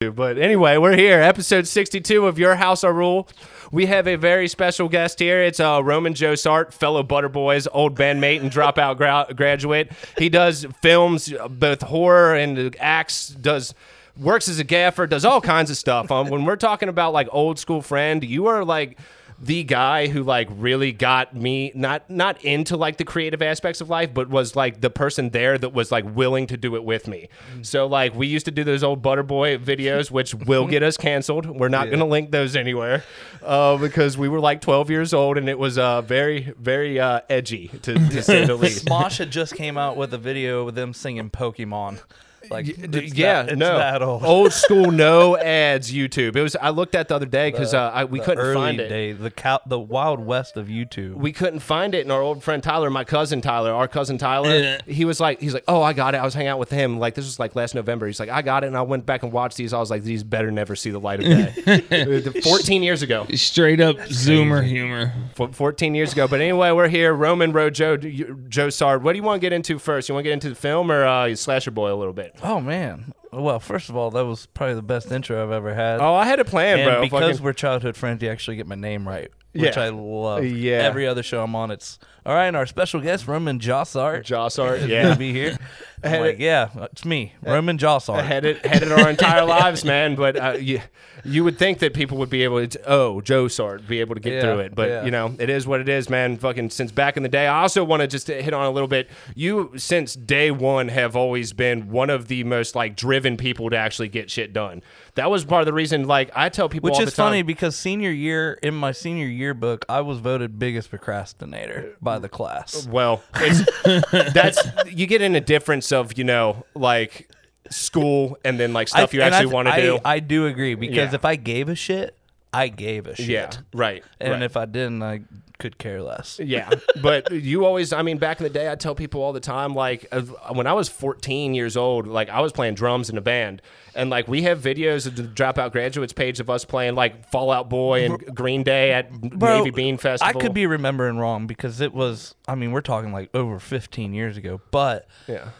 But anyway, we're here, episode 62 of Your House Our Rule. We have a very special guest here. It's uh, Roman Jossart, fellow Butterboys, old bandmate and dropout gra- graduate. He does films, uh, both horror and acts, does works as a gaffer, does all kinds of stuff. Um, when we're talking about like old school friend, you are like the guy who like really got me not not into like the creative aspects of life but was like the person there that was like willing to do it with me. So like we used to do those old butterboy videos which will get us canceled. We're not going to link those anywhere uh, because we were like 12 years old and it was uh, very very uh, edgy to, to say the least. Smosh had just came out with a video with them singing Pokemon. Like, it's yeah, that, it's no, that old. school, no ads. YouTube. It was. I looked at the other day because uh, I, we couldn't early find it. Day, the cow, the Wild West of YouTube. we couldn't find it and our old friend tyler my cousin tyler our cousin tyler he was like he's like oh i got it i was hanging out with him like this was like last november he's like i got it and i went back and watched these i was like these better never see the light of day 14 years ago Straight up Zoomer humor. F- 14 years ago but anyway we're here roman road joe joe sard what do you want to get into first you want to get into the film or uh slasher boy a little bit oh man. Well, first of all, that was probably the best intro I've ever had. oh i had a plan and bro because Fucking- we're childhood friends, you actually get my name right, which Yeah. I love. Yeah. Every other show I'm on, it's all right. And our special guest, Roman Jossart, Jossart, is yeah. gonna be here. I'm like, yeah, it's me, Roman Jossart. headed headed our entire lives, man. But uh, you you would think that people would be able to oh Joe Sard be able to get Yeah, through it, but yeah. you know it is what it is, man. Fucking since back in the day. I also want to just hit on a little bit. You since day one have always been one of the most like driven people to actually get shit done. That was part of the reason. Like I tell people, Which all is the time, funny because senior year in my senior yearbook, I was voted biggest procrastinator by the class. Well, it's that's you get in a difference of you know like school and then like stuff I- you actually want to I- do. I do agree because Yeah. if I gave a shit, I gave a shit. yeah, right. And right. if I didn't, I could care less. Yeah, but you always, I mean, back in the day, I tell people all the time, like, uh, when I was 14 years old, like, I was playing drums in a band. And, like, we have videos of the Dropout Graduates page of us playing, like, Fall Out Boy and Green Day at Bro, Navy Bean Festival. I could be remembering wrong because it was, I mean, we're talking like over 15 years ago, but Yeah.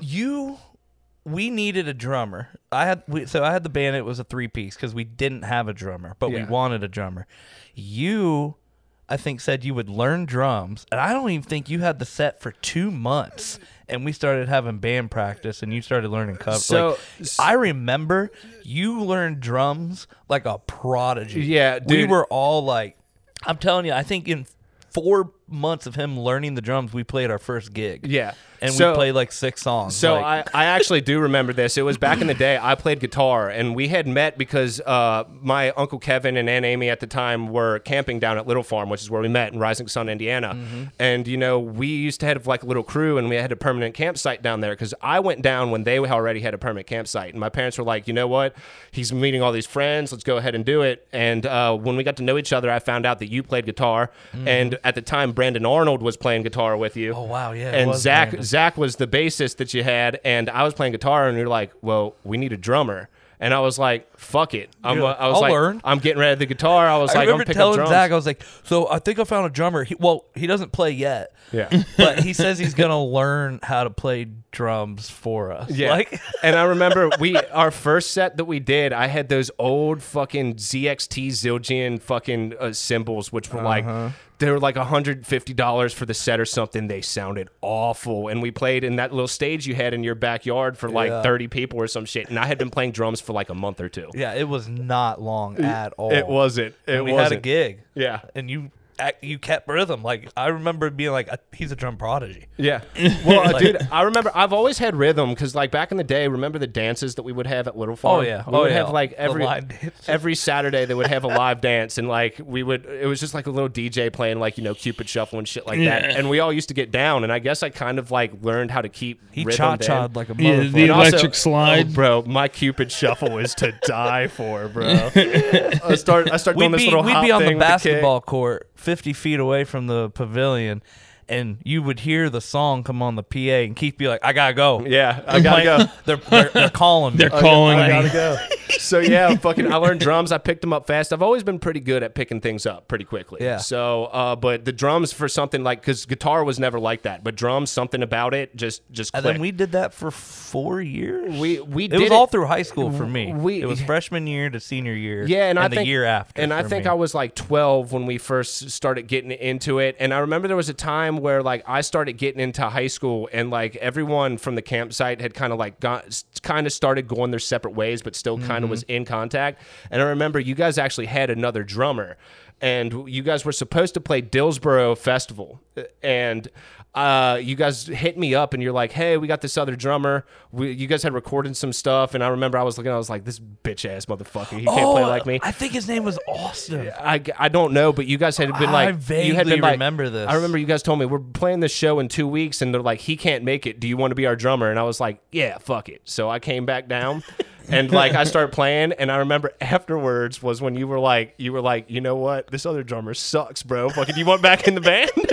you we needed a drummer. I had we, so I had the band. It was a three piece because we didn't have a drummer, but we wanted a drummer. You, I think, said you would learn drums, and I don't even think you had the set for two months. And we started having band practice, and you started learning covers. So- like, I remember you learned drums like a prodigy. Yeah, we were all like, I'm telling you, I think in four months of him learning the drums, we played our first gig. Yeah. and So- we played like six songs. So like, I, I actually do remember this. It was back in the day. I played guitar, and we had met because uh, my uncle Kevin and Aunt Amy at the time were camping down at Little Farm, which is where we met in Rising Sun, Indiana. Mm-hmm. And you know, we used to have like a little crew, and we had a permanent campsite down there because I went down when they already had a permanent campsite, and my parents were like, you know what? He's meeting all these friends. Let's go ahead and do it. And uh, when we got to know each other, I found out that you played guitar, and at the time, Brandon Arnold was playing guitar with you. Oh, wow, yeah, And was Zach. Zach was the bassist that you had, and I was playing guitar, and you're like, "Well, we need a drummer." And I was like, "Fuck it!" I'm, like, I was "I'll like, learn." "I'm getting rid of the guitar." I was I like, "I'm picking up telling drums." Zach, I was like, "So I think I found a drummer. He, well, he doesn't play yet, yeah, but he says he's gonna learn how to play drums for us." yeah. like and I remember we our first set that we did. I had those old fucking ZXT Zildjian fucking uh, cymbals, which were like. They were like $150 for the set or something. They sounded awful. And we played in that little stage you had in your backyard for like Yeah. 30 people or some shit. And I had been playing drums for like a month or two. yeah, it was not long at all. It wasn't. It And we wasn't. had a gig. Yeah. and you you kept rhythm. Like I remember being like, "Uh, "He's a drum prodigy." Yeah. Well, Like- dude, I remember I've always had rhythm because, like, back in the day, remember the dances that we would have at Little Farm? Oh, yeah. We Oh, would yeah. have like every every Saturday they would have a live dance, and like we would, it was just like a little DJ playing like you know Cupid Shuffle and shit like that, Yeah. and we all used to get down, and I guess I kind of like learned how to keep He rhythm cha then. cha'd like a Yeah, motherfucker. the And also- electric slide. Oh, bro. My Cupid Shuffle is to die for, bro. I start, I start doing we'd this be, little we'd hop be on the thing with kick. basketball court 50 feet away from the pavilion and you would hear the song come on the PA and Keith be like, I gotta go. Yeah, I gotta playing- go. They're, they're, they're calling me. They're calling I me. gotta go. so yeah, fucking. I learned drums. I picked them up fast. I've always been pretty good at picking things up pretty quickly. Yeah. So, uh, but the drums for something like because guitar was never like that, but drums, something about it just just Clicked. And then we did that for four years. we we it did was all through high school for me. We- it was freshman year to senior year. Yeah, and, I the think year after. And I think me. I was like 12 when we first started getting into it. And I remember there was a time where like I started getting into high school, and like everyone from the campsite had kind of like got kind of started going their separate ways, but still kind of mm-hmm. was in contact. And I remember you guys actually had another drummer. And you guys were supposed to play Dillsboro Festival, and uh, you guys hit me up and you're like, "Hey, we got this other drummer. We, you guys had recorded some stuff." And I remember I was looking, I was like, "This bitch ass motherfucker, he can't play like me." Oh, I think his name was Austin. I, I don't know, but you guys had been I like you had vaguely been like, remember this. I remember you guys told me we're playing this show in two weeks, and they're like, he can't make it. Do you want to be our drummer? And I was like, yeah, fuck it. So I came back down, and like I started playing, and I remember afterwards was when you were like, you were like, you know what, this other drummer sucks, bro. Fucking, you want back in the band?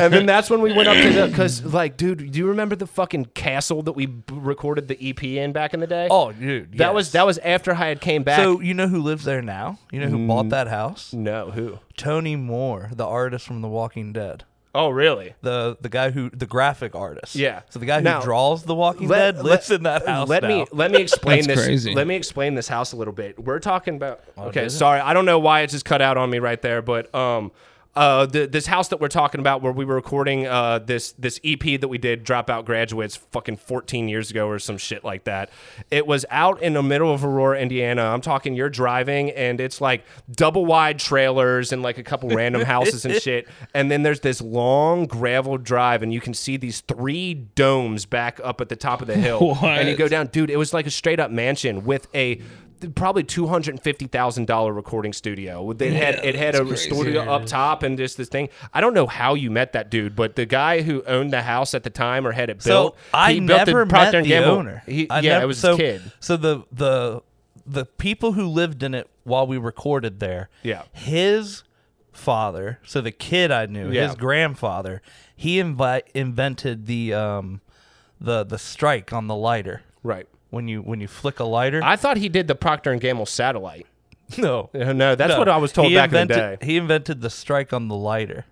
and then that's when we went up to the because like, dude, do you remember the fucking castle that we b- recorded the EP in back in the day? Oh, dude, that was that was after I had came back. So you know who lives there now? You know who Mm. bought that house? no, who? Tony Moore, the artist from The Walking Dead. Oh, really? The the guy who the graphic artist. Yeah. So the guy who Now, draws The Walking Dead lives in that house. Let now. me let me explain That's this. crazy. Let me explain this house a little bit. We're talking about. okay, sorry, I don't know why it just cut out on me right there, but um, uh, the, this house that we're talking about, where we were recording uh this this EP that we did, Dropout Graduates, fucking 14 years ago or some shit like that. It was out in the middle of Aurora, Indiana. I'm talking, you're driving, and it's like double wide trailers and like a couple random houses and shit. And then there's this long gravel drive, and you can see these three domes back up at the top of the hill. And you go down, dude. It was like a straight up mansion with a probably two hundred and fifty thousand dollar recording studio. It had it had a that's studio up top and just this thing. I don't know how you met that dude, but the guy who owned the house at the time or had it built. So built, I he built never the Procter met and the Gamble. owner. He, I yeah, never- it was so, his kid. So the the the people who lived in it while we recorded there. Yeah. His father, so the kid I knew, Yeah. his grandfather, he invi- invented the um the the strike on the lighter. Right. When you when you flick a lighter. I thought he did the Procter and Gamble satellite. no. No, that's No. what I was told He back invented, in the day. He invented the strike on the lighter.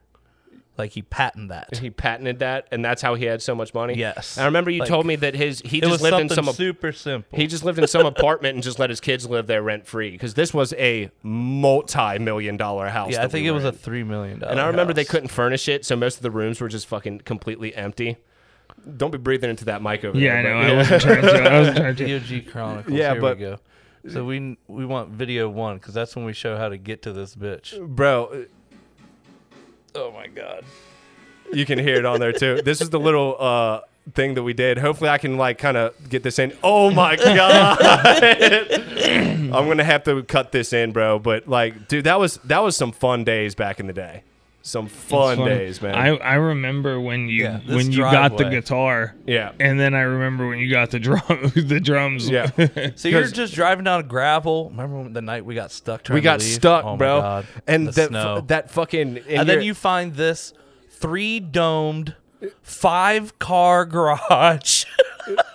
Like he patented that. He patented that, and that's how he had so much money. Yes. I remember you Like, told me that his he just lived in some super simple. He just lived in some apartment and just let his kids live there rent free because this was a multi-million dollar house. yeah, I think we it was a three million dollar. And I remember they couldn't furnish it, so most of the rooms were just fucking completely empty. Don't be breathing into that mic over there. Yeah, I know. I wasn't trying to. I wasn't trying to. DOG Chronicles. Yeah, Here but- we go. So we we want video one because that's when we show how to get to this bitch. Bro, Oh my god. you can hear it on there too. This is the little uh, thing that we did. Hopefully, I can like kind of get this in. Oh my god! I'm gonna have to cut this in, bro. But like, dude, that was that was some fun days back in the day. Some fun Funny. days, man. I, I remember when you Yeah, when you got the guitar, yeah. and then I remember when you got the drum the drums. Yeah. So you're just driving down gravel. Remember when the night we got stuck trying we got to leave? stuck, oh my bro. God. And the that snow. f- that fucking and, and then you find this three domed five car garage.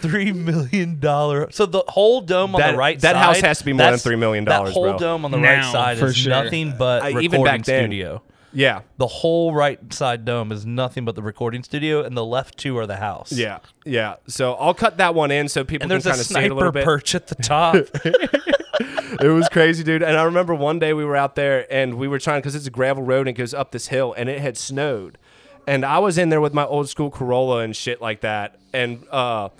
Three million dollar. So the whole dome on That- the right that side. house has to be more than that's- $3 million, That whole bro. dome on the right Now, side for is sure. nothing but Uh, recording even back then. studio. yeah. The whole right side dome is nothing but the recording studio, and the left two are the house. Yeah, yeah. So I'll cut that one in so people And can there's a kind of see it a sniper little bit. perch at the top. It was crazy, dude. And I remember one day we were out there and we were trying because it's a gravel road and it goes up this hill and it had snowed, and I was in there with my old school Corolla and shit like that. And uh,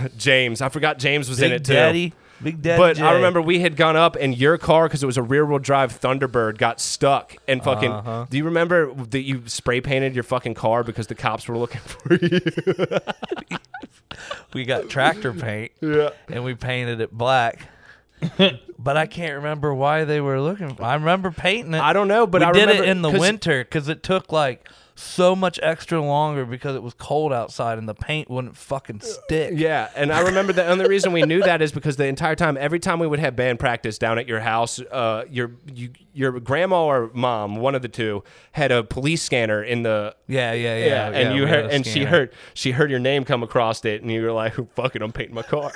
James, I forgot James was in it too. Daddy. Big Daddy. But I remember we had gone up and your car, because it was a rear wheel drive Thunderbird, got stuck and fucking. Uh-huh. Do you remember that you spray painted your fucking car because the cops were looking for you? we got tractor paint. yeah. and we painted it black. but I can't remember why they were looking. For. I remember painting it. I don't know, but we I did it in the winter because it took like so much extra longer because it was cold outside and the paint wouldn't fucking stick. Yeah, and I remember the only reason we knew that is because the entire time, every time we would have band practice down at your house, uh, your you, your grandma or mom, one of the two, had a police scanner in the Yeah, yeah, yeah. yeah, and yeah, you heard, and she heard, she heard your name come across it, and you were like, "Fuck it, I'm painting my car."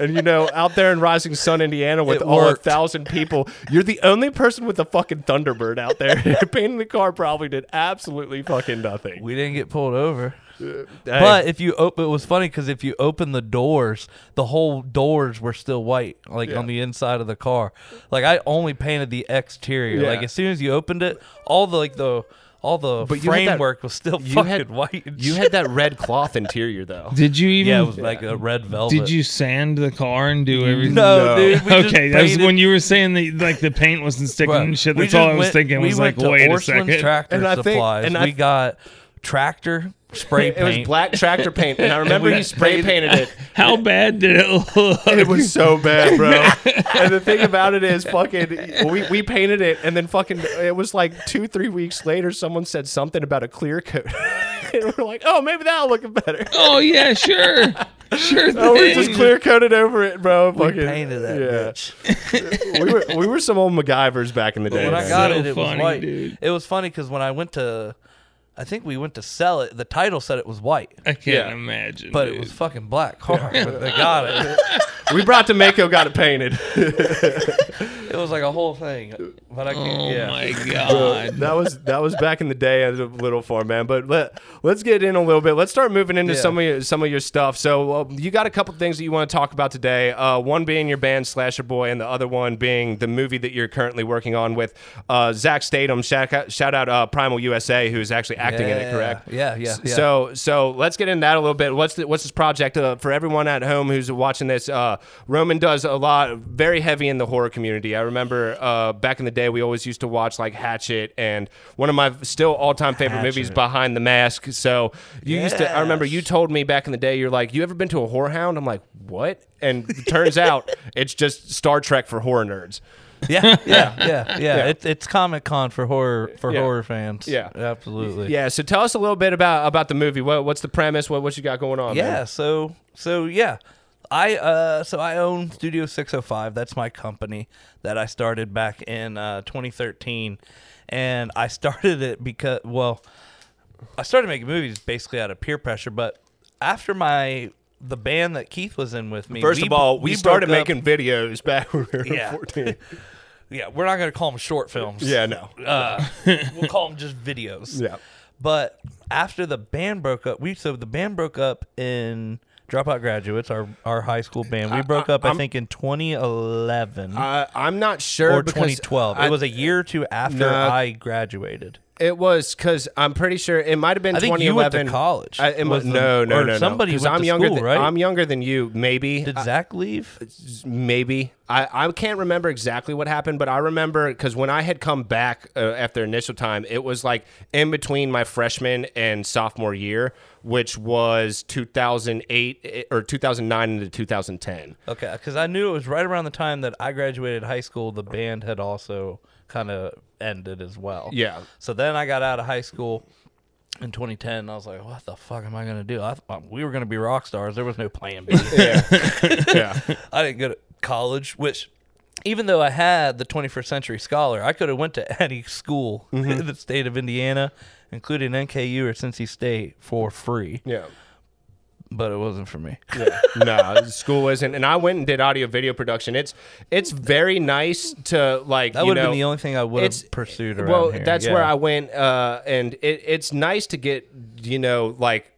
and you know, out there in Rising Sun, Indiana, with It all a thousand people, you're the only person with a fucking Thunderbird out there. painting the car probably did absolutely fucking nothing. We didn't get pulled over. Uh, hey, But if you open, it was funny because if you open the doors, the whole doors were still white, like Yeah. on the inside of the car. Like I only painted the exterior. Yeah. Like as soon as you opened it, all the like the all the But you had that- framework was still you fucking had- white. and you had that red cloth interior though. Did you even? yeah, it was like a red velvet. Did you sand the car and do everything? No, No. dude. We just okay, that was when you were saying that like the paint wasn't sticking and shit. That's all just I was went- thinking. We Was went like, to wait a second. Tractor And I think- Supplies. and I- we got tractor spray paint. It was black tractor paint, and I remember we he spray painted it. How bad did it look? It was so bad, bro. and the thing about it is, fucking, we, we painted it, and then fucking, it was like two, three weeks later, someone said something about a clear coat. and we're like, oh, maybe that'll look better. oh yeah, sure, sure. Oh, we just thing. clear coated over it, bro. we Fucking, painted that yeah. bitch. we were we were some old MacGyvers back in the day. when I got So it, it was white. dude. It was funny because when I went to, I think we went to sell it. The title said it was white, I can't Yeah. imagine. but dude. it was fucking black car. but they got it. we brought to Mako, got it painted. It was like a whole thing. But I can't. Oh yeah. my god. that was that was back in the day as a little for man. But let let's get in a little bit. Let's start moving into Yeah. some of your, some of your stuff. So uh, you got a couple things that you want to talk about today. Uh, one being your band Slasher Boy, and the other one being the movie that you're currently working on with uh, Zach Statham. Shout out, shout out uh, Primal USA, who's actually acting in it. Correct. Yeah, yeah, yeah. So so let's get into that a little bit. What's the, what's this project uh, for everyone at home who's watching this? Uh, Roman does a lot, very heavy in the horror community. I remember uh, back in the day we always used to watch like Hatchet and one of my still all time favorite movies, Behind the Mask. So you used to. I remember you told me back in the day you're like, you ever been to a HorrorHound? I'm like, what? And it turns out it's just Star Trek for horror nerds. yeah, yeah, yeah, yeah. Yeah. It, it's Comic Con for horror for Yeah. horror fans. Yeah. absolutely. Yeah. So tell us a little bit about about the movie. What, what's the premise? What what you got going on? Yeah, man? so so yeah. I uh so I own Studio 605. That's my company that I started back in uh 2013 and I started it because well I started making movies basically out of peer pressure, but after my the band that Keith was in with me. First we- of all, we, broke started making videos back when we were Yeah. 14. Yeah, we're not going to call them short films. Yeah, no. Uh, we'll call them just videos. Yeah. But after the band broke up, we so the band broke up in Dropout Graduates, our our high school band. We broke up, I, I'm- think, in 2011 Uh, I'm not sure or 2012. I- it was a year or two after Nah. I graduated. It was because I'm pretty sure it might have been I think you went to college. I, it was, no, no, or no, no. somebody Because went I'm to younger. school, than, right? I'm younger than you. Maybe. Did I- Zach leave? maybe. I, I can't remember exactly what happened, but I remember because when I had come back uh, after initial time, it was like in between my freshman and sophomore year, which was 2008 eh, or 2009 into 2010. Okay, because I knew it was right around the time that I graduated high school. The band had also kind of ended as well. Yeah. So then I got out of high school in 2010. And I was like, "What the fuck am I gonna do?" I thought we were gonna be rock stars. There was no plan B. Yeah. yeah. I didn't go to college, which even though I had the 21st Century Scholar, I could have went to any school Mm-hmm. in the state of Indiana, including NKU or Cincy State, for free. Yeah. But it wasn't for me. Yeah. no, school isn't. And I went and did audio video production. It's it's very nice to like. That would have been the only thing I would have pursued around well, here. that's Yeah. where I went, uh, and it, it's nice to get you know like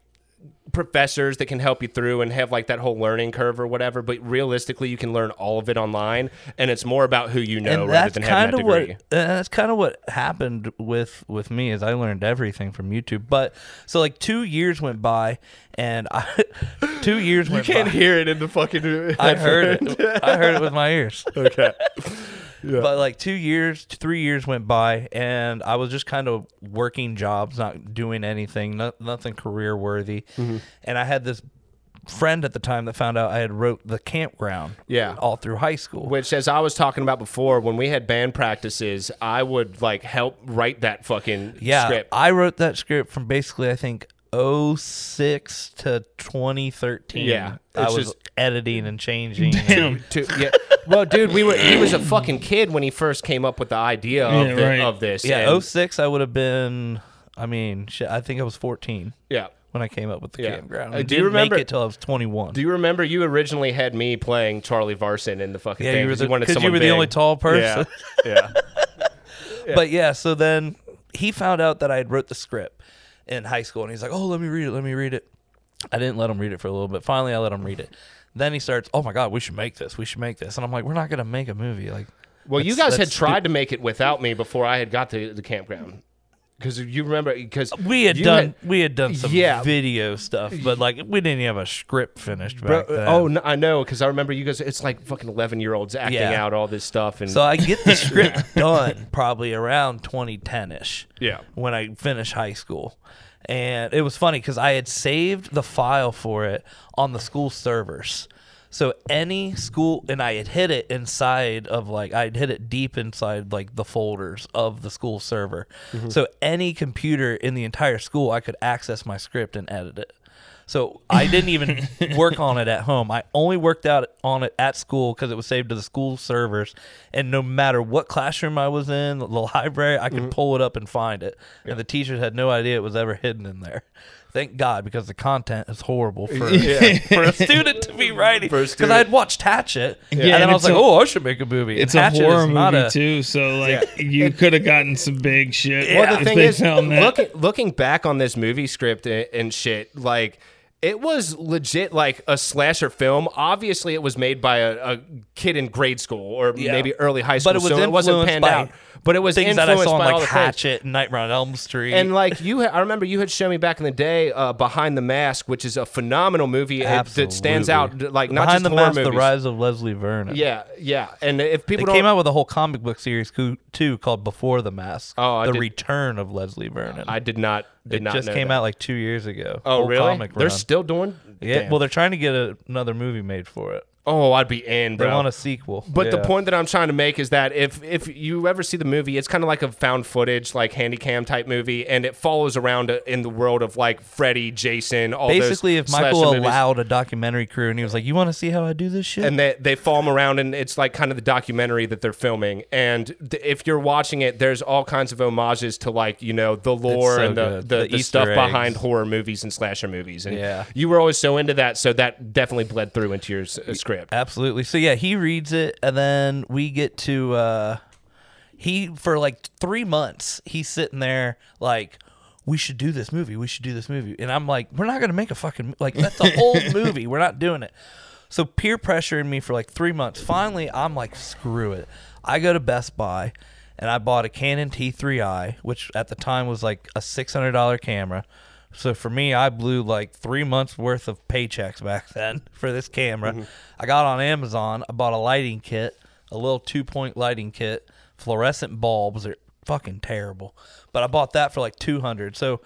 professors that can help you through and have like that whole learning curve or whatever. But realistically, you can learn all of it online, and it's more about who you know and rather than having that what degree. uh, that's kind of what happened with with me is I learned everything from YouTube. But so like two years went by, and I two years You went can't by. hear it in the fucking. I heard it. I heard it with my ears. okay. But like two years, three years went by, and I was just kind of working jobs, not doing anything, no, nothing career worthy. Mm-hmm. And I had this friend at the time that found out I had wrote the campground. Yeah. all through high school. Which, as I was talking about before, when we had band practices, I would like help write that fucking yeah, script. I wrote that script from basically I think 06 to 2013. Yeah, I was just- editing and changing. Damn. to, yeah. Well, dude, we were. He was a fucking kid when he first came up with the idea of, Yeah, the, right. of this. Yeah, and- 06 I would have been. I mean, shit, I think I was 14 yeah. when I came up with the Yeah. campground. Uh, I do you didn't remember- make it till I was 21. Do you remember you originally had me playing Charlie Varson in the fucking yeah, thing you were 'cause the, wanted because you someone were the only tall person. Yeah, yeah. But yeah, so then he found out that I had wrote the script in high school, and he's like, "Oh, let me read it. Let me read it." I didn't let him read it for a little bit. Finally, I let him read it. Then he starts, "Oh my god, we should make this. We should make this." And I'm like, "We're not gonna make a movie." Like, Well, you guys had tried to make it without me before I had got to the campground. Because you remember, because we had done we had done some Yeah. video stuff, but like we didn't even have a script finished Bro, back then. oh, no, I know, because I remember you guys. It's like fucking eleven year olds acting Yeah. out all this stuff, and So I get the script done probably around 2010 ish. Yeah. When I finished high school. And it was funny because I had saved the file for it on the school servers. So any school, and I had hid it inside of like, I'd hid it deep inside like the folders of the school server. Mm-hmm. So any computer in the entire school, I could access my script and edit it. So I didn't even work on it at home. I only worked out on it at school because it was saved to the school servers. And no matter what classroom I was in, the library, I could mm-hmm. pull it up and find it. And the teachers had no idea it was ever hidden in there. Thank God, because the content is horrible for, for a student to be writing. Because. I'd watched Hatchet, yeah. and then and I was like, a- "Oh, I should make a movie." It's And a Hatchet horror is not movie a- too, so like you could have gotten some big shit. Well, the thing is, filmed that. looking looking back on this movie script and, and shit, like it was legit like a slasher film. Obviously, it was made by a, a kid in grade school or Yeah. maybe early high school, But it was so it wasn't panned by out. But it was things that I saw all like. Hatchet and Nightmare on Elm Street. And like you, ha- I remember you had shown me back in the day, uh, Behind the Mask, which is a phenomenal movie it- that stands out. Like not Behind just the horror Mask, movies. the rise of Leslie Vernon. Yeah, yeah. And if people don't, came out with a whole comic book series too called Before the Mask. Oh, I the did- Return of Leslie Vernon. I did not. Did it not just came that. out like two years ago. Oh, really? They're run. still doing. yeah. Damn. Well, they're trying to get a, another movie made for it. Oh, I'd be in, They want a sequel. But the Yeah. point that I'm trying to make is that if if you ever see the movie, it's kind of like a found footage, like handy cam type movie, and it follows around uh, in the world of like Freddy, Jason, all basically, those if Michael movies. allowed a documentary crew and he was like, "You want to see how I do this shit?" and they they follow 'em around, and it's like kind of the documentary that they're filming. And th- if you're watching it, there's all kinds of homages to like you know the lore so and the good. the, The the, Easter stuff behind eggs. horror movies and slasher movies. And Yeah. you were always so into that, so that definitely bled through into your s- uh, script. Absolutely. So yeah, he reads it, and then we get to uh he for like three months he's sitting there like we should do this movie. We should do this movie, and I'm like, we're not gonna make a fucking like that's a whole movie. We're not doing it. So peer pressuring me for like three months. Finally, I'm like, screw it. I go to Best Buy and I bought a Canon T3i, which at the time was like a six hundred dollar camera. So for me, I blew like three months worth of paychecks back then for this camera. Mm-hmm. I got on Amazon. I bought a lighting kit, a little two point lighting kit. Fluorescent bulbs are fucking terrible, but I bought that for like two hundred. So,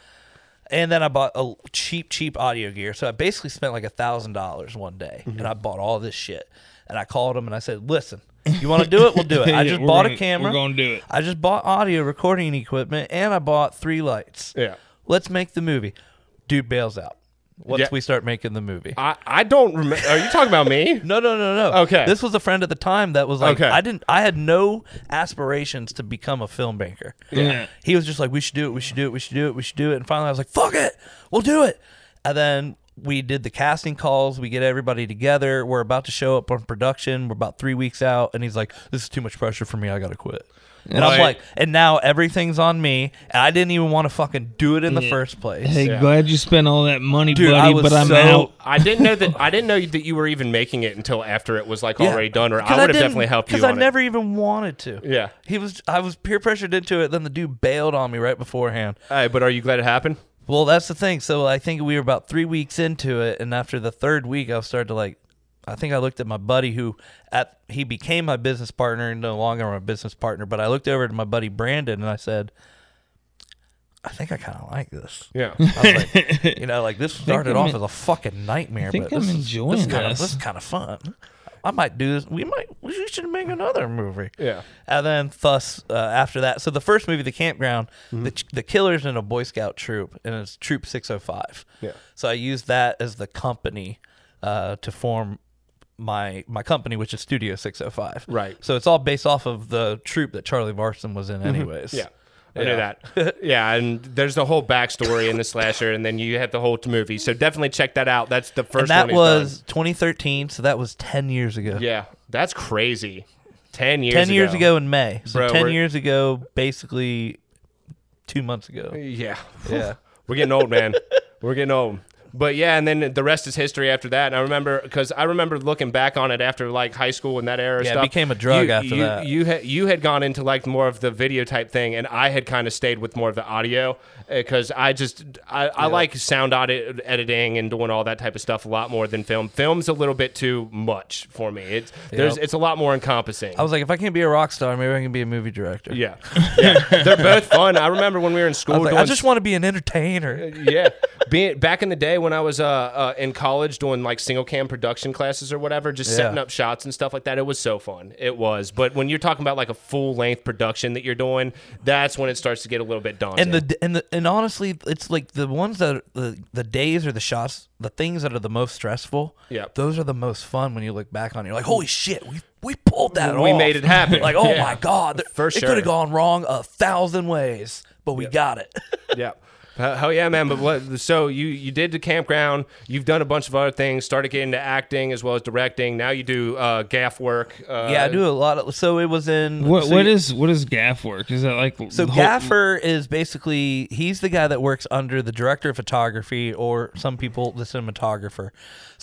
and then I bought a cheap, cheap audio gear. So I basically spent like a thousand dollars one day, mm-hmm. and I bought all this shit. And I called him and I said, "Listen, you want to do it? We'll do it. I just we're bought gonna- a camera. we're gonna do it. I just bought audio recording equipment, and I bought three lights. Yeah. Let's make the movie. Dude bails out. Once Yeah. we start making the movie. I, I don't remember. Are you talking about me? No, no, no, no. Okay. This was a friend at the time that was like, Okay. I didn't, I had no aspirations to become a film banker. Yeah. He was just like, we should do it, we should do it, we should do it, we should do it. And finally I was like, fuck it, we'll do it. And then we did the casting calls. We get everybody together. We're about to show up on production. We're about three weeks out. And he's like, this is too much pressure for me. I got to quit. And I'm Right. like, and now everything's on me. And I didn't even want to fucking do it in the Yeah. first place. Hey, Yeah. glad you spent all that money, Dude, buddy, I was but I'm so- out. I didn't know that. I didn't know that you were even making it until after it was like Yeah. already done, or 'Cause I would have didn't- definitely helped you. Because I on it. never even wanted to. Yeah. He was. I was peer pressured into it. Then the dude bailed on me right beforehand. Hey, but are you glad it happened? Well, that's the thing. So I think we were about three weeks into it, and after the third week, I started to like. I think I looked at my buddy who at he became my business partner and no longer my business partner. But I looked over to my buddy Brandon and I said, I think I kind of like this. Yeah. I was like, you know, like this started off en- as a fucking nightmare, think but I'm this enjoying this. Kind of, this. this is kind of fun. I might do this. We might. We should make another movie. Yeah. And then, thus, uh, after that, so the first movie, The Campground, Mm-hmm. the, ch- the killer's in a Boy Scout troop, and it's Troop 605. Yeah. So I used that as the company uh, to form my my company, which is Studio 605. Right. So it's all based off of the troop that Charlie Varson was in, anyways. Mm-hmm. Yeah. I knew that. yeah, and there's the whole backstory in the slasher, and then you have the whole movie. So definitely check that out. That's the first And that was done. 2013, so that was 10 years ago. Yeah, that's crazy. Ten years. 10 years ago in May. So Bro, 10 years ago, basically two months ago. Yeah. Yeah. We're getting old, man. We're getting old. But yeah, and then the rest is history after that. And I remember because I remember looking back on it after like high school and that era Yeah, it became a drug you, after you, that. You had you had gone into like more of the video type thing, and I had kind of stayed with more of the audio eh, because I just I, I like sound audit, editing and doing all that type of stuff a lot more than film. Film's a little bit too much for me. It's there's Yep. it's a lot more encompassing. I was like, if I can't be a rock star, maybe I can be a movie director. yeah, yeah, they're both fun. I remember when we were in school I, like, I just want to be an entertainer. Uh, yeah, being back in the day when I was uh, uh in college doing like single cam production classes or whatever, just Yeah. setting up shots and stuff like that. It was so fun. It was. But when you're talking about like a full length production that you're doing, that's when it starts to get a little bit daunting. And the and the and honestly, it's like the ones that are, the the days or the shots, the things that are the most stressful. Yeah, those are the most fun when you look back on. it. You're like, holy shit, we we pulled that We off. made it happen. Like, oh Yeah. my god, For it sure. could have gone wrong a thousand ways, but we got it. yeah. Uh, Hell yeah, man! But what? So you you did the campground. You've done a bunch of other things. Started getting into acting as well as directing. Now you do uh, gaff work. Uh, yeah, I do a lot of. So it was in What so what you- is what is gaff work? Is that like So whole- gaffer is basically he's the guy that works under the director of photography or some people the cinematographer.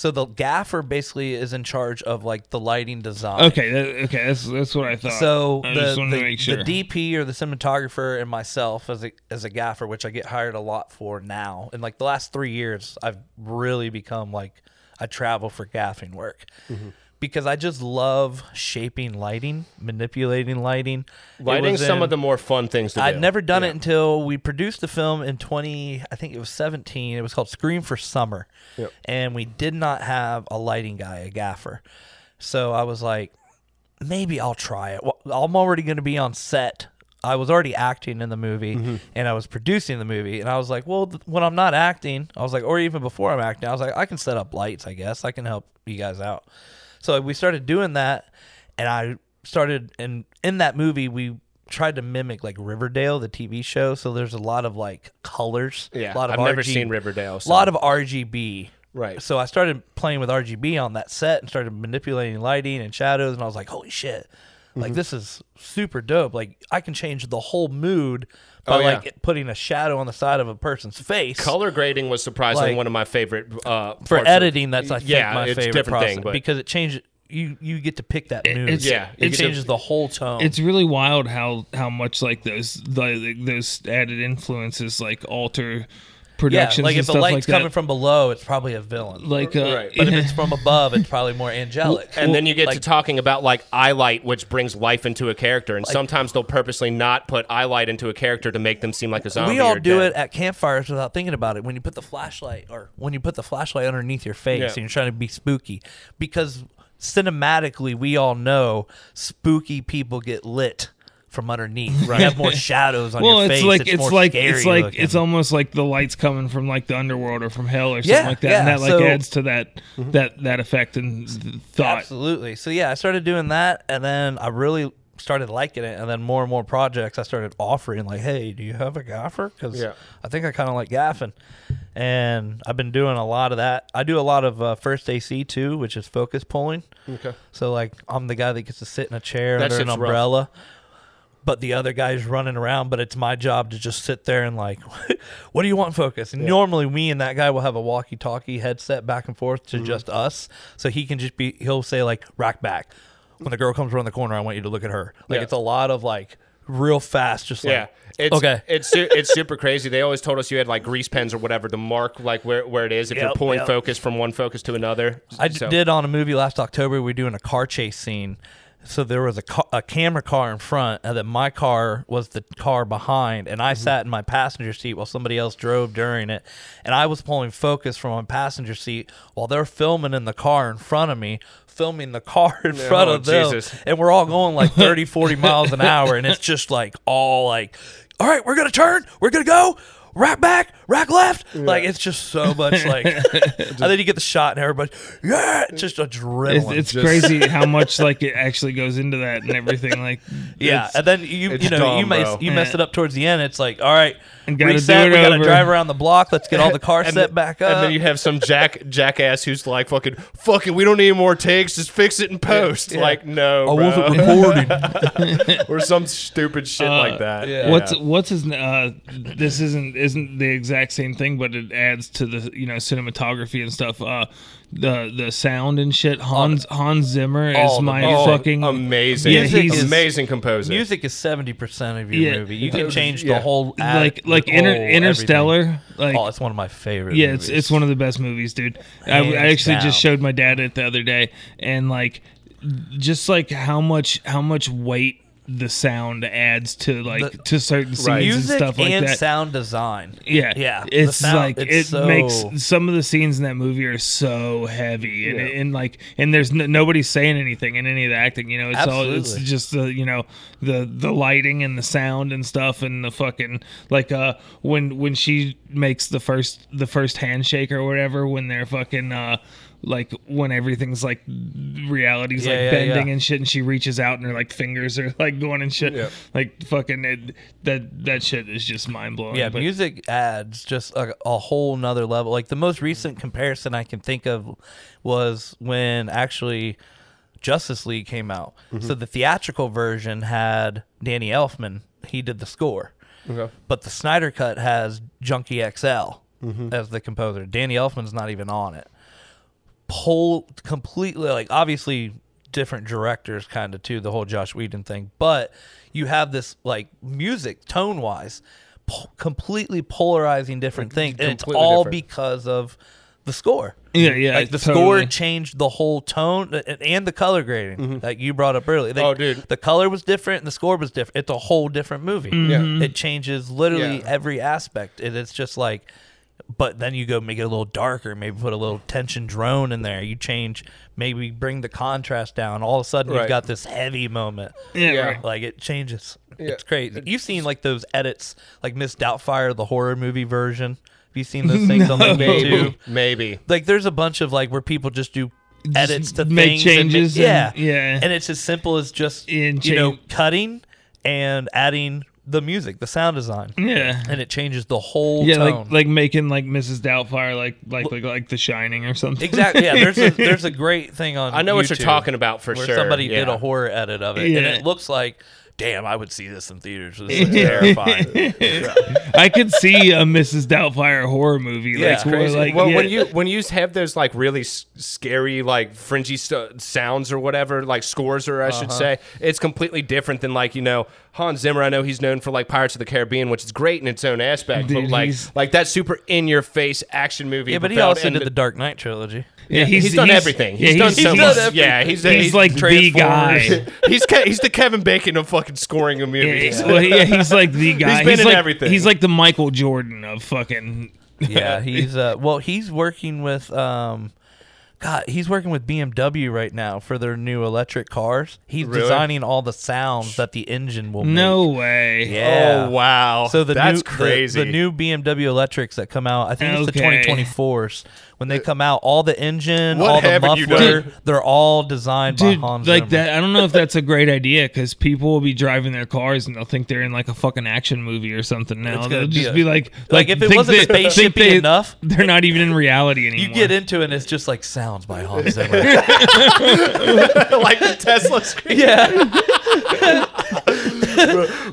So the gaffer basically is in charge of like the lighting design. Okay, that, okay, that's that's what I thought. So I the, just wanted the, to make sure. the DP or the cinematographer and myself as a as a gaffer, which I get hired a lot for now. In like the last three years, I've really become like I travel for gaffing work. Mm-hmm. Because I just love shaping lighting, manipulating lighting. Lighting some in- of the more fun things to do. I'd never done it until we produced the film in 20, I think it was 17. It was called Scream for Summer. Yep. And we did not have a lighting guy, a gaffer. So I was like, maybe I'll try it. Well, I'm already going to be on set. I was already acting in the movie Mm-hmm. and I was producing the movie. And I was like, well, th- when I'm not acting, I was like, or even before I'm acting, I was like, I can set up lights, I guess. I can help you guys out. So we started doing that. And I started, and in that movie, we tried to mimic like Riverdale, the TV show. So there's a lot of like colors. Yeah, a lot of I've never seen Riverdale. A So. lot of RGB. Right. So I started playing with RGB on that set and started manipulating lighting and shadows, and I was like, "Holy shit! Mm-hmm. Like this is super dope! Like I can change the whole mood by Oh, yeah. like putting a shadow on the side of a person's face." color grading was surprisingly Like, one of my favorite uh, for parts of- editing, that's I think yeah, my it's favorite different process thing, but because it changes. You you get to pick that mood. it's- Yeah, it get to- changes the whole tone. it's really wild how how much like those like, those added influences like alter yeah, like and if the light's like coming that. from below, it's probably a villain. like uh, Right. but if it's from above, it's probably more angelic. and then you get to talking about like eye light, which brings life into a character, and sometimes they'll purposely not put eye light into a character to make them seem like a zombie. we all or do dead. it at campfires without thinking about it. When you put the flashlight, or when you put the flashlight underneath your face, Yeah. and you're trying to be spooky, because cinematically, we all know spooky people get lit from underneath. Right. You have more shadows on well, your it's face. like it's, it's, more like scary it's like looking. it's almost like the lights coming from like the underworld or from hell or something Yeah, like that, yeah, and that like so- adds to that that that effect and thought. Absolutely. So yeah, I started doing that, and then I really started liking it, and then more and more projects I started offering. Like, hey, do you have a gaffer? Because Yeah. I think I kind of like gaffing, and I've been doing a lot of that. I do a lot of uh, first AC too, which is focus pulling. Okay. So like, I'm the guy that gets to sit in a chair That under an umbrella. rough. But the other guy's running around, but it's my job to just sit there and like, what do you want focus? And normally me and that guy will have a walkie-talkie headset back and forth Mm-hmm. to just us, so he can just be. He'll say like, rack back. When the girl comes around the corner, I want you to look at her. Like Yeah. it's a lot of like real fast, just like Yeah. It's, okay. It's it's super crazy. They always told us you had like grease pens or whatever to mark like where, where it is if you're pulling yep. focus from one focus to another. I So- did on a movie last October. We were doing a car chase scene, so there was a, a camera car in front, and then my car was the car behind, and I mm-hmm. sat in my passenger seat while somebody else drove during it, and I was pulling focus from my passenger seat while they're filming in the car in front of me, filming the car in front Oh, of them, and we're all going like 30, 40 miles an hour, and it's just like all like, all right, we're gonna turn, we're gonna go. Rack back, rack left. Like it's just so much like, and then you get the shot and everybody, yeah, it's just adrenaline. It's, it's Just- crazy how much like it actually goes into that and everything. Like, Yeah, and then you you know you mess bro. you mess it up towards the end. It's like all right, And gotta do reset. it We gotta drive around the block. Let's get all the car And set then- back up. And then you have some jack jackass who's like, "Fucking, fuck it, we don't need more takes. Just fix it in post." Yeah. Like, no, I bro. wasn't recording. or some stupid shit like that. yeah. What's what's his? Uh, this isn't isn't the exact same thing, but it adds to the you know cinematography and stuff. Uh, the the sound and shit. Hans Hans Zimmer is the my Oh, fucking amazing, Yeah, Music is- amazing composer. Music is seventy percent of your Yeah. movie. You can change yeah. the whole act, like like the Inter, whole Interstellar. everything. Like oh, it's one of my favorite. yeah, movies. it's it's one of the best movies, dude. I, Hands I actually down. just showed my dad it the other day, and like, just like how much how much weight the sound adds to like The- to certain scenes Right. and stuff like and that. sound design. Yeah, Yeah, It's sound- like it's it so- makes some of the scenes in that movie are so heavy, and, Yeah. and like, and there's n- nobody's saying anything in any of the acting. You know, it's all it's just the you know the the lighting and the sound and stuff, and the fucking like uh when when she makes the first the first handshake or whatever when they're fucking uh like when everything's like reality's Yeah, like yeah, bending yeah. and shit and she reaches out and her like fingers are like going and shit Yeah. like fucking it, that that shit is just mind-blowing Yeah, but- music adds just a, a whole nother level. Like the most recent comparison I can think of was when actually Justice League came out. Mm-hmm. So the theatrical version had Danny Elfman. He did the score. Okay. But the Snyder cut has Junkie XL Mm-hmm. as the composer. Danny Elfman's not even on it. Pull completely like obviously different directors kind of too the whole Josh Whedon thing, but you have this like music tone wise po- completely polarizing different things and it's all different. because of the score. Yeah, yeah, Like the totally. score changed the whole tone and- the color grading mm-hmm. that you brought up earlier. Like, Oh, dude. the color was different and the score was different. It's a whole different movie. Yeah. It changes literally Yeah. every aspect. And it's just like, but then you go make it a little darker, maybe put a little tension drone in there. You change, maybe bring the contrast down. All of a sudden, Right. you've got this heavy moment. Yeah, Yeah. Like it changes. Yeah. It's crazy. You've seen like those edits, like Miss Doubtfire, the horror movie version. Have you seen those things on like Maybe, YouTube? maybe. Like there's a bunch of like where people just do edits to make things changes ma- yeah, and- yeah. and it's as simple as just And you know cutting and adding the music, the sound design, Yeah. and it changes the whole Yeah, tone. like like making like Mrs. Doubtfire like like like like The Shining or something. exactly. Yeah, there's a there's a great thing on. I know what you're YouTube talking about for where sure. somebody did a horror edit of it, and Yeah. it looks like, damn, I would see this in theaters. This is terrifying. I could see a Mrs. Doubtfire horror movie. Yeah, like, it's where, crazy. like well, yeah. when you when you have those like really s- scary like fringy st- sounds or whatever, like scores or I Uh-huh. should say, it's completely different than like you know Hans Zimmer. I know he's known for like Pirates of the Caribbean, which is great in its own aspect, Dude, but like he's- like that super in your face action movie. yeah, but he also did the Dark Knight trilogy. yeah, he's, done everything. He's, yeah, done so much. everything. Yeah, he's he's, he's like the guy. He's Ke- he's the Kevin Bacon of fucking scoring a Yeah, movie. he's, well, yeah, he's like the guy. He's been in like, everything. He's like the Michael Jordan of fucking. Yeah, he's uh well, he's working with um God, he's working with BMW right now for their new electric cars. He's Really? designing all the sounds that the engine will make. No way. Yeah. Oh wow! So the that's new crazy. The, the new BMW electrics that come out, I think it's the Okay. 2024s. When they come out, all the engine, What all the haven't you muffler, done? they're all designed Dude, by Hans like Zimmer. that. I don't know if that's a great idea because people will be driving their cars and they'll think they're in like a fucking action movie or something. Now It's they'll gonna be just a- be like, like, if it think wasn't they- think spaceshipy they- enough, they're not even in reality anymore. You get into it and it's just like by Hans Zimmer. like the Tesla screen. yeah.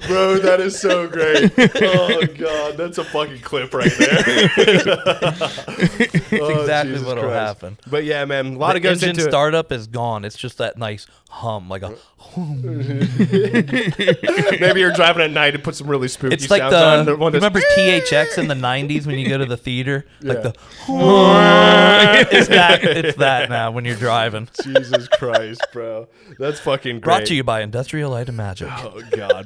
Bro, that is so great. Oh god, that's a fucking clip right there. That's oh, exactly what'll happen. But yeah, man, a lot The of goes engine into it. startup is gone. It's just that nice hum, like a. Maybe you're driving at night and put some really spooky It's like sounds the. on. One you of those- remember THX in the '90s when you go to the theater, like Yeah. the. it's that. It's that now when you're driving. Jesus Christ, bro. That's fucking great. Brought to you by Industrial Light and Magic. Oh god.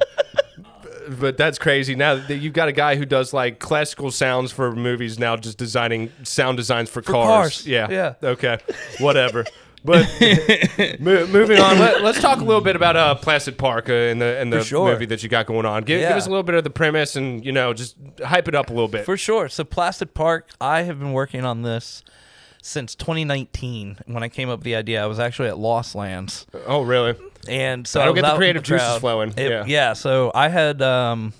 But that's crazy. Now that you've got a guy who does like classical sounds for movies now, just designing sound designs for, cars. cars. Yeah. Yeah. Okay. Whatever. But mo- moving on, let, us talk a little bit about uh, Placid Park uh, and the and the For sure. movie that you got going on. Give, give us a little bit of the premise and you know just hype it up a little bit. For sure. So Placid Park, I have been working on this since 2019. When I came up with the idea, I was actually at Lost Lands. oh, really? and so I was get the creative juices flowing, It- yeah. So I had um,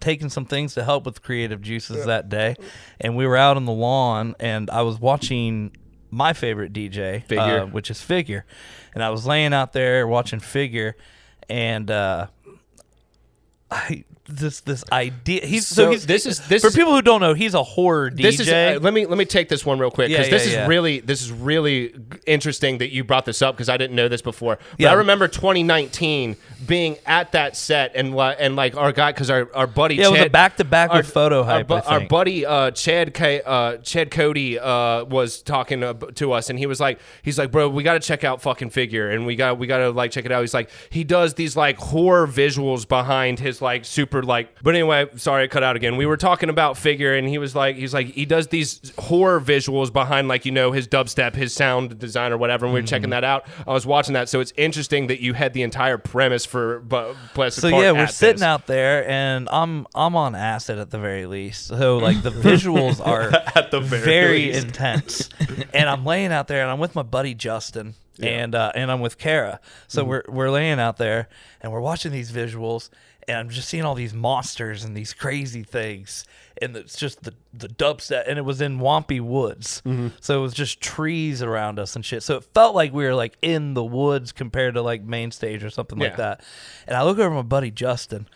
taken some things to help with creative juices that day, and we were out on the lawn, and I was watching my favorite DJ, Figure. uh, which is Figure, and I was laying out there watching Figure, and uh, I this this idea. He's so, So he's this is- this for people who don't know. He's a horror DJ. This is uh, let me let me take this one real quick because Yeah, this yeah, is really this is really interesting that you brought this up because I didn't know this before. But Yeah. I remember 2019 being at that set and and like our guy because our, our buddy Yeah, it was a back-to-back with photo our, hype, bu- I our buddy uh, Chad K, uh, Chad Cody uh, was talking to us and he was like he's like bro we got to check out fucking figure and we got we got to like check it out. He's like he does these like horror visuals behind his like super like but anyway sorry I cut out again. We were talking about figure and he was like he's like he does these horror visuals behind like you know his dubstep his sound design or whatever and we were Mm-hmm. checking that out. I was watching that so it's interesting that you had the entire premise for Bu- Placid Park yeah, we're sitting this. out there, and I'm I'm on acid at the very least. So like the visuals are At the very least. intense, and I'm laying out there, and I'm with my buddy Justin, and uh, and I'm with Kara. So Mm-hmm. we're we're laying out there, and we're watching these visuals, and I'm just seeing all these monsters and these crazy things, and it's just the the dubstep, and it was in Wompy Woods, Mm-hmm. so it was just trees around us and shit. So it felt like we were like in the woods compared to like main stage or something Yeah. like that. And I look over at my buddy Justin,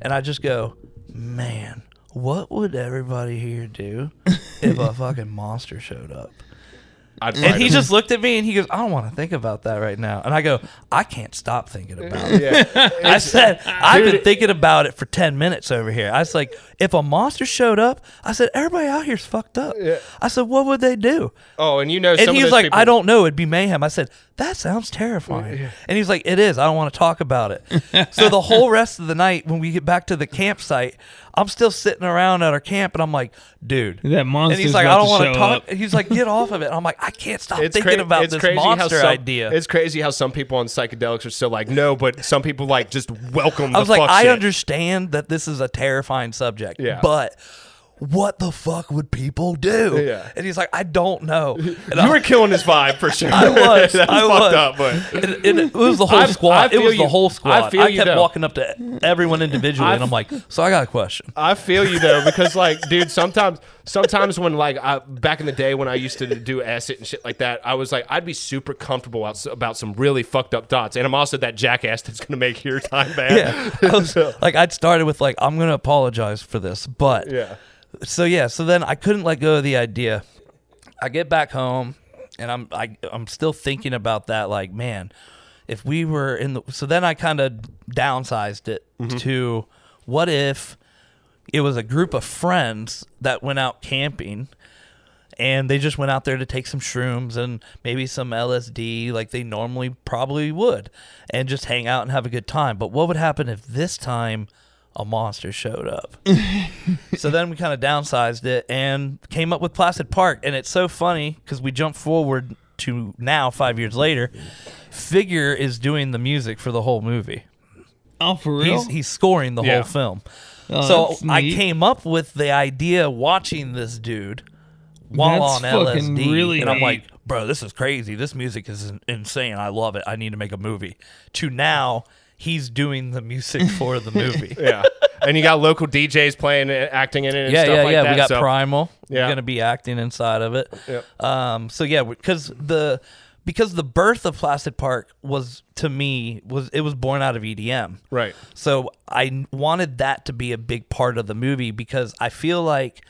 and I just go, man. What would everybody here do if a fucking monster showed up? I'd And he him. just looked at me and he goes, I don't want to think about that right now. And I go, I can't stop thinking about it. yeah. I said, I've been thinking about it for 10 minutes over here. I was like, if a monster showed up, I said, everybody out here's fucked up. I said, what would they do? Oh, and you know, And some he of was like, people, I don't know. It'd be mayhem. I said, that sounds terrifying. And he's like, it is. I don't want to talk about it. so the whole rest of the night, when we get back to the campsite, I'm still sitting around at our camp and I'm like, dude. That monster. and he's like, I don't want to talk. up. He's like, get off of it. And I'm like, I can't stop It's thinking cra- about it's this crazy how monster some- idea. It's crazy how some people on psychedelics are still like, no, but some people like just welcome. I was the like, fuck I shit. understand that this is a terrifying subject, Yeah. but what the fuck would people do? Yeah. And he's like, I don't know. And You I- were killing his vibe for sure. I was. I fucked was. up, but And- and it was the whole I- I squad. It was you. the whole squad. I feel I, kept though. walking up to everyone individually, and I'm like, "So I got a question." I feel you though because like, dude, sometimes, sometimes when like I, back in the day when I used to do acid and shit like that, I was like, I'd be super comfortable about some really fucked up dots, and I'm also that jackass that's gonna make your time bad. Yeah, I was, like I'd started with like, "I'm gonna apologize for this," but yeah. So yeah, so then I couldn't let go of the idea. I get back home and I'm I, I'm still thinking about that. Like, man, if we were in the so then I kind of downsized it mm-hmm. to what if it was a group of friends that went out camping and they just went out there to take some shrooms and maybe some LSD like they normally probably would and just hang out and have a good time. But what would happen if this time a monster showed up? so then we kind of downsized it and came up with Placid Park. And it's so funny because we jump forward to now, five years later. Figure is doing the music for the whole movie. Oh, for real? He's he's scoring the Yeah. whole film. Oh, so I came up with the idea watching this dude while That's on LSD, really and I'm neat. like, bro, this is crazy. This music is insane. I love it. I need to make a movie. To now, he's doing the music for the movie. Yeah. And you got local DJs playing, it, acting in it, and yeah, stuff yeah, like yeah. that. We got so- Primal. Yeah. Gonna be acting inside of it. Yep. Um. So yeah, because the because the birth of Placid Park was to me was it was born out of EDM. Right. So I wanted that to be a big part of the movie because I feel like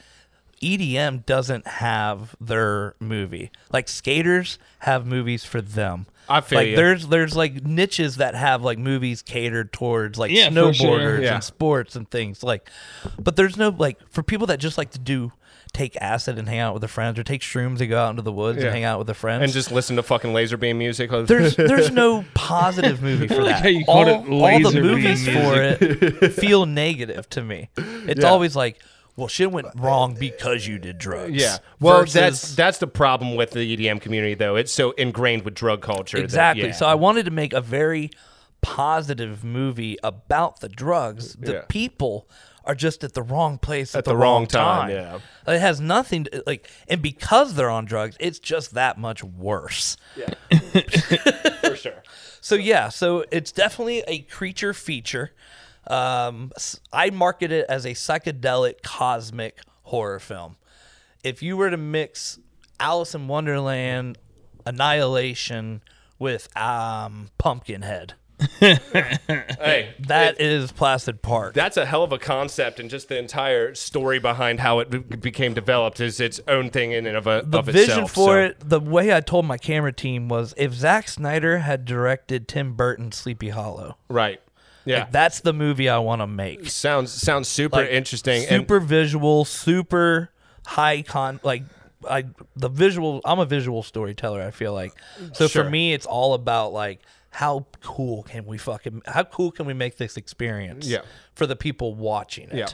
EDM doesn't have their movie. Like skaters have movies for them. I feel like you. there's there's like niches that have like movies catered towards like Yeah, for sure. snowboarders Yeah. and sports and things like but there's no like for people that just like to do take acid and hang out with their friends or take shrooms and go out into the woods Yeah. and hang out with their friends And just listen to fucking laser beam music. there's there's no positive movie for that. how you all, it all the movies for it feel negative to me. It's always like, well, shit went uh, wrong because you did drugs. Yeah. Well, versus- that's that's the problem with the EDM community, though. It's so ingrained with drug culture. that- exactly. yeah. So I wanted to make a very positive movie about the drugs. The Yeah. people are just at the wrong place at, the wrong time, yeah. It has nothing to like, and because they're on drugs, it's just that much worse. Yeah. For sure. So yeah, so it's definitely a creature feature. Um, I market it as a psychedelic cosmic horror film. If you were to mix Alice in Wonderland, Annihilation with um, Pumpkinhead, Hey, that is Placid Park. that's a hell of a concept, and just the entire story behind how it be- became developed is its own thing in and of, a, the of vision itself. for so- it, the way I told my camera team was if Zack Snyder had directed Tim Burton's Sleepy Hollow, right? Yeah, like, that's the movie I want to make. sounds sounds super like, interesting. and- super visual, super high con. Like I, the visual. I'm a visual storyteller. I feel like. So Sure. for me, it's all about like how cool can we fucking how cool can we make this experience? Yeah. For the people watching it. Yeah.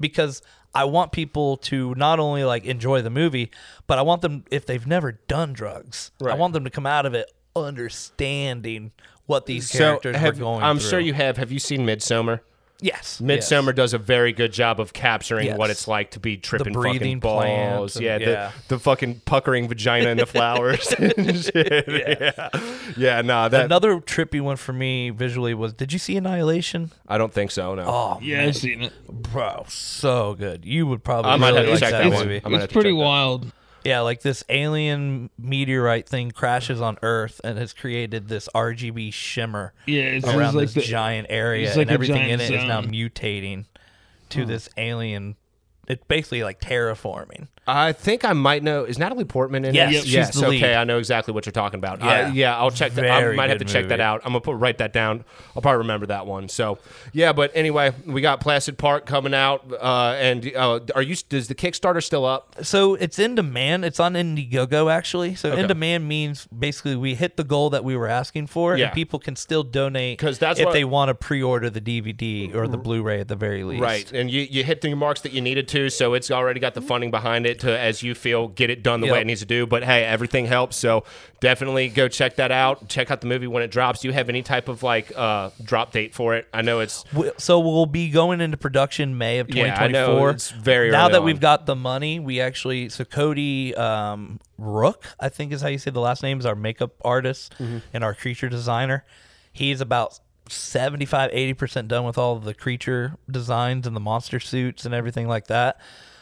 Because I want people to not only like enjoy the movie, but I want them if they've never done drugs, I want them to come out of it understanding what these so characters have, are going through. I'm through. sure you have. Have you seen Midsummer? Yes. Midsummer does a very good job of capturing what it's like to be tripping fucking breathing balls. plants and- yeah, yeah. The, the fucking puckering vagina and the flowers and shit. Yeah, yeah. no, that Another trippy one for me visually was Did you see Annihilation? I don't think so. No, Oh, Yeah, I've seen it. bro, so good. You would probably I might really have to like check that that one. movie. I might have It's to pretty check that. Yeah, like this alien meteorite thing crashes on Earth and has created this RGB shimmer Yeah, it's around like this the, giant area, it's like and a everything in giant it is now zone. mutating to this alien. It's basically like terraforming. I think I might know. Is Natalie Portman in Yes, it? Yep, she's yes. the okay, lead. I know exactly what you're talking about. Yeah. Yeah, yeah. I'll check that. I Very might have to good check that movie. out. I'm gonna put write that down. I'll probably remember that one. So, yeah. But anyway, we got Placid Park coming out, uh, and uh, are you? Does the Kickstarter still up? So it's in demand. It's on Indiegogo actually. So Okay. in demand means basically we hit the goal that we were asking for, Yeah. and people can still donate 'Cause that's if what- they want to pre-order the DVD or the Blu-ray at the very least. Right, and you, you hit the marks that you needed to, so it's already got the funding behind it to, as you feel, get it done the way it needs to do. But hey, everything helps, so definitely go check that out. Check out the movie when it drops. Do you have any type of like uh, drop date for it? I know it's So we'll be going into production May of Yeah, 2024. I know. It's very now that on. we've got the money. We actually so Cody um, Rook, I think is how you say the last name, is our makeup artist Mm-hmm. and our creature designer. He's about 75 80% done with all of the creature designs and the monster suits and everything like that.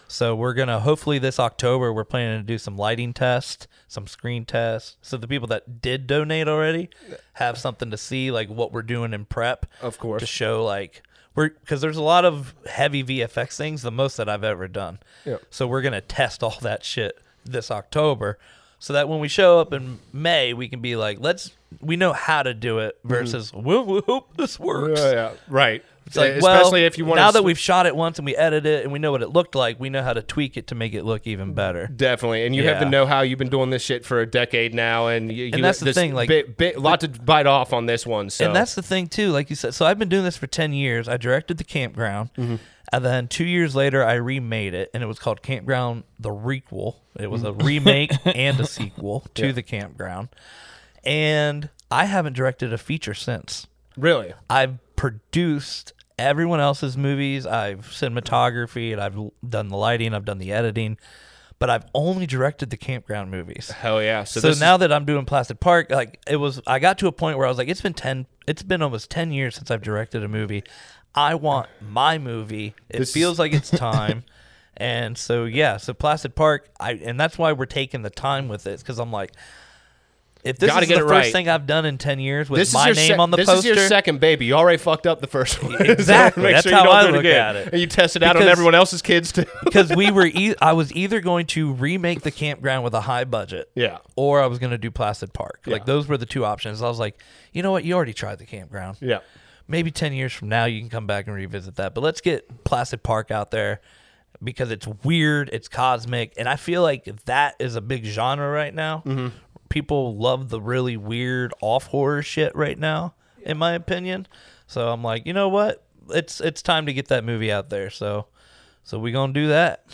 So we're gonna hopefully this October we're planning to do some lighting tests, some screen tests. So the people that did donate already have something to see, like what we're doing in prep. Of course. To show like we're because there's a lot of heavy VFX things, the most that I've ever done. Yep. So we're gonna test all that shit this October, so that when we show up in May, we can be like, let's we know how to do it mm-hmm. versus we, we hope this works. yeah, right. It's like, especially well, if you want now that we've shot it once and we edit it and we know what it looked like, we know how to tweak it to make it look even better. Definitely, and you have the know-how. You've been doing this shit for a decade now, and you, you that's the this thing, like- bit, bit, lot to bite off on this one. So And that's the thing too, like you said. So I've been doing this for ten years. I directed the campground, Mm-hmm. and then two years later, I remade it, and it was called Campground: The Requel. It was a remake and a sequel to Mm-hmm. Yeah. the campground. And I haven't directed a feature since. really I've produced everyone else's movies. I've cinematography, and I've done the lighting. I've done the editing, but I've only directed the campground movies. hell yeah. So, So, this now is, that I'm doing Placid Park, like it was, I got to a point where I was like, it's been ten, it's been almost ten years since I've directed a movie. I want my movie. It This is- feels like it's time. and so yeah, so Placid Park, I and that's why we're taking the time with it because I'm like, if this Gotta is get the it first right. thing I've done in ten years with This my is your name sec- on the poster. this poster, is your second baby. You already fucked up the first one. So Exactly. make That's sure you how don't I do it look again. at it. And you test it out on Because- everyone else's kids too. because we were e- I was either going to remake the campground with a high budget, Yeah. or I was going to do Placid Park. Like those were the two options. I was like, you know what, you already tried the campground. yeah. Maybe ten years from now you can come back and revisit that. But let's get Placid Park out there because it's weird, it's cosmic, and I feel like that is a big genre right now. Mm-hmm. People love the really weird off horror shit right now, in my opinion. So I'm like, you know what? It's it's time to get that movie out there. So so we gonna do that.